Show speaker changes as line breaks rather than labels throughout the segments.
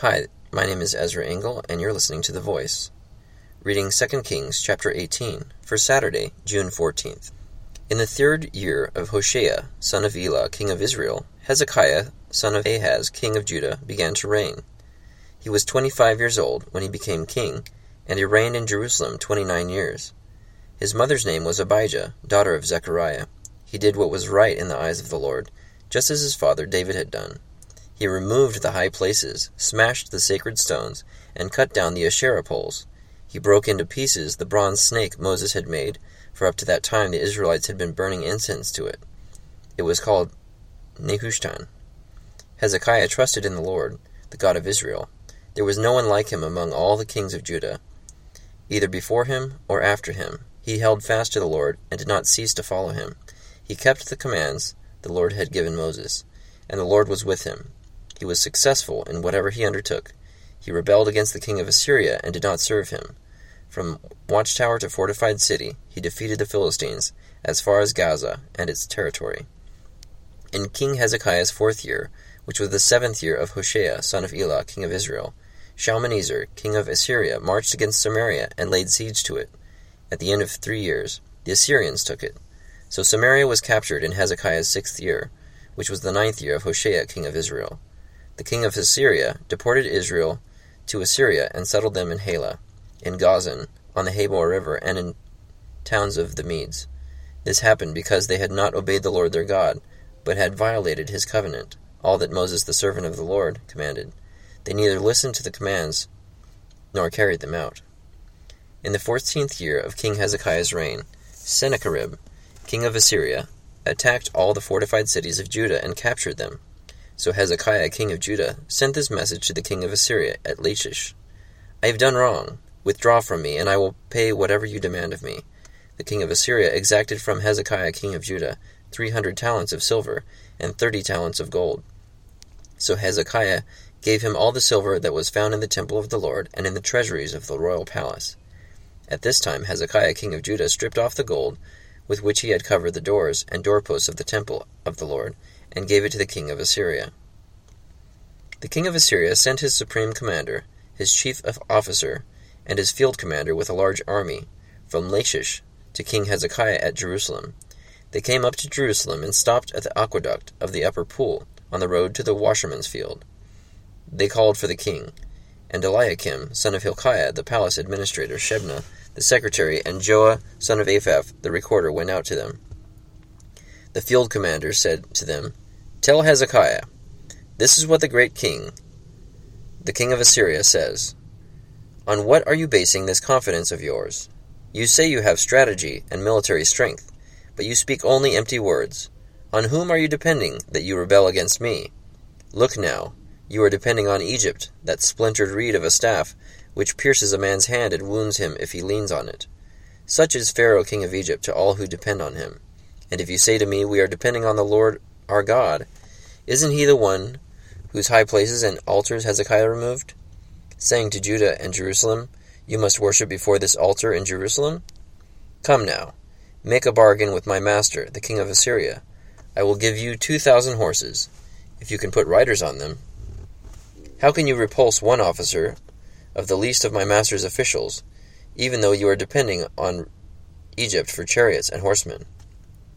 Hi, my name is Ezra Engel, and you're listening to The Voice. Reading 2 Kings chapter 18 for Saturday, June 14th. In the third year of Hoshea, son of Elah, king of Israel, Hezekiah, son of Ahaz, king of Judah, began to reign. He was twenty five years old when he became king, and he reigned in Jerusalem twenty nine years. His mother's name was Abijah, daughter of Zechariah. He did what was right in the eyes of the Lord, just as his father David had done. He removed the high places, smashed the sacred stones, and cut down the Asherah poles. He broke into pieces the bronze snake Moses had made, for up to that time the Israelites had been burning incense to it. It was called Nehushtan. Hezekiah trusted in the Lord, the God of Israel. There was no one like him among all the kings of Judah, either before him or after him. He held fast to the Lord, and did not cease to follow him. He kept the commands the Lord had given Moses, and the Lord was with him. He was successful in whatever he undertook. He rebelled against the king of Assyria and did not serve him. From watchtower to fortified city, he defeated the Philistines as far as Gaza and its territory. In King Hezekiah's fourth year, which was the seventh year of Hoshea, son of Elah, king of Israel, Shalmaneser, king of Assyria, marched against Samaria and laid siege to it. At the end of three years, the Assyrians took it. So Samaria was captured in Hezekiah's sixth year, which was the ninth year of Hoshea, king of Israel the king of Assyria, deported Israel to Assyria and settled them in Halah, in Gozan, on the Habor River, and in towns of the Medes. This happened because they had not obeyed the Lord their God, but had violated his covenant, all that Moses the servant of the Lord commanded. They neither listened to the commands nor carried them out. In the fourteenth year of King Hezekiah's reign, Sennacherib, king of Assyria, attacked all the fortified cities of Judah and captured them. So Hezekiah, king of Judah, sent this message to the king of Assyria at Lachish I have done wrong. Withdraw from me, and I will pay whatever you demand of me. The king of Assyria exacted from Hezekiah, king of Judah, three hundred talents of silver and thirty talents of gold. So Hezekiah gave him all the silver that was found in the temple of the Lord and in the treasuries of the royal palace. At this time Hezekiah, king of Judah, stripped off the gold with which he had covered the doors and doorposts of the temple of the Lord and gave it to the king of Assyria. The king of Assyria sent his supreme commander, his chief officer, and his field commander with a large army from Lachish to King Hezekiah at Jerusalem. They came up to Jerusalem and stopped at the aqueduct of the upper pool on the road to the washerman's field. They called for the king, and Eliakim, son of Hilkiah, the palace administrator, Shebna, the secretary, and Joah, son of Asaph, the recorder, went out to them. The field commander said to them, Tell Hezekiah, this is what the great king, the king of Assyria, says. On what are you basing this confidence of yours? You say you have strategy and military strength, but you speak only empty words. On whom are you depending that you rebel against me? Look now, you are depending on Egypt, that splintered reed of a staff, which pierces a man's hand and wounds him if he leans on it. Such is Pharaoh king of Egypt to all who depend on him. And if you say to me, We are depending on the Lord our God, isn't he the one whose high places and altars Hezekiah removed? Saying to Judah and Jerusalem, You must worship before this altar in Jerusalem? Come now, make a bargain with my master, the king of Assyria. I will give you two thousand horses, if you can put riders on them. How can you repulse one officer of the least of my master's officials, even though you are depending on Egypt for chariots and horsemen?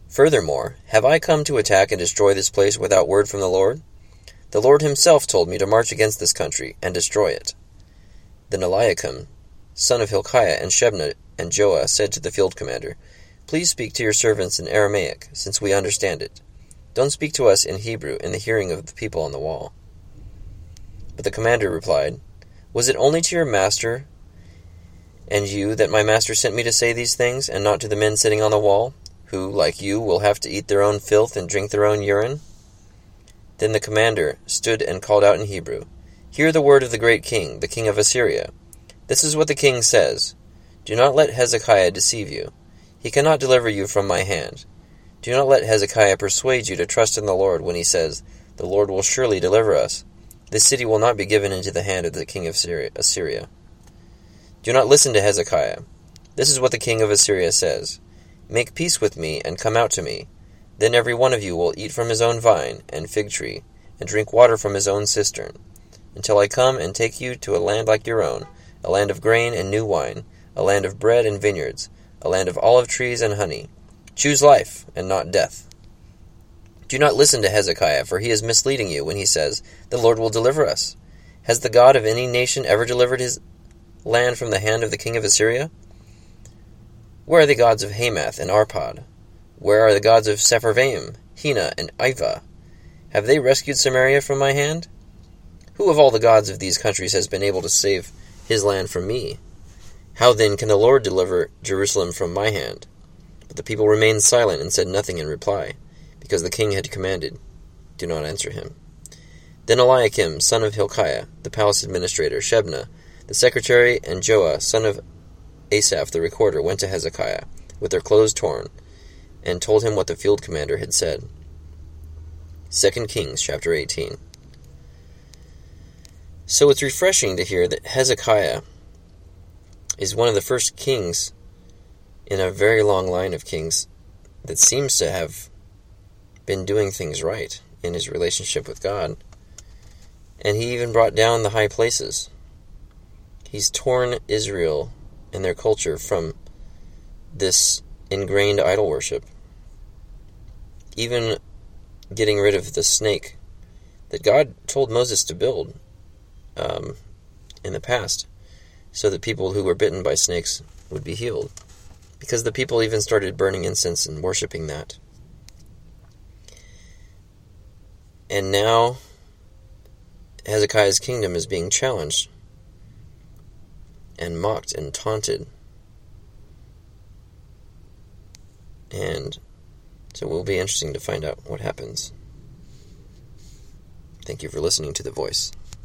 Furthermore, have I come to attack and destroy this place without word from the Lord? The Lord himself told me to march against this country and destroy it. Then Eliakim, son of Hilkiah, and Shebna and Joah said to the field commander, Please speak to your servants in Aramaic, since we understand it. Don't speak to us in Hebrew in the hearing of the people on the wall. But the commander replied, Was it only to your master and you that my master sent me to say these things, and not to the men sitting on the wall? who, like you, will have to eat their own filth and drink their own urine? Then the commander stood and called out in Hebrew, Hear the word of the great king, the king of Assyria. This is what the king says Do not let Hezekiah deceive you. He cannot deliver you from my hand. Do not let Hezekiah persuade you to trust in the Lord when he says, The Lord will surely deliver us. This city will not be given into the hand of the king of Assyria. Do not listen to Hezekiah. This is what the king of Assyria says. Make peace with me, and come out to me. Then every one of you will eat from his own vine and fig tree, and drink water from his own cistern. until I come and take you to a land like your own, a land of grain and new wine, a land of bread and vineyards, a land of olive trees and honey. Choose life and not death. Do not listen to Hezekiah, for he is misleading you when he says, The Lord will deliver us. Has the God of any nation ever delivered his land from the hand of the king of Assyria? Where are the gods of Hamath and Arpad? Where are the gods of Sepharvaim, Hena, and Ivvah? Have they rescued Samaria from my hand? Who of all the gods of these countries has been able to save his land from me? How then can the Lord deliver Jerusalem from my hand? But the people remained silent and said nothing in reply, because the king had commanded, Do not answer him. Then Eliakim, son of Hilkiah, the palace administrator, Shebna, the secretary, and Joah, son of Asaph, the recorder, went to Hezekiah, with their clothes torn, and told him what the field commander had said. 2 Kings chapter 18. So it's refreshing to hear that Hezekiah is one of the first kings in a very long line of kings that seems to have been doing things right in his relationship with God. And he even brought down the high places. He's torn Israel and their culture from this ingrained idol worship. Even getting rid of the snake that God told Moses to build um, in the past so that people who were bitten by snakes would be healed. Because the people even started burning incense and worshiping that. And now Hezekiah's kingdom is being challenged and mocked and taunted. And so it will be interesting to find out what happens. Thank you for listening to The Voice.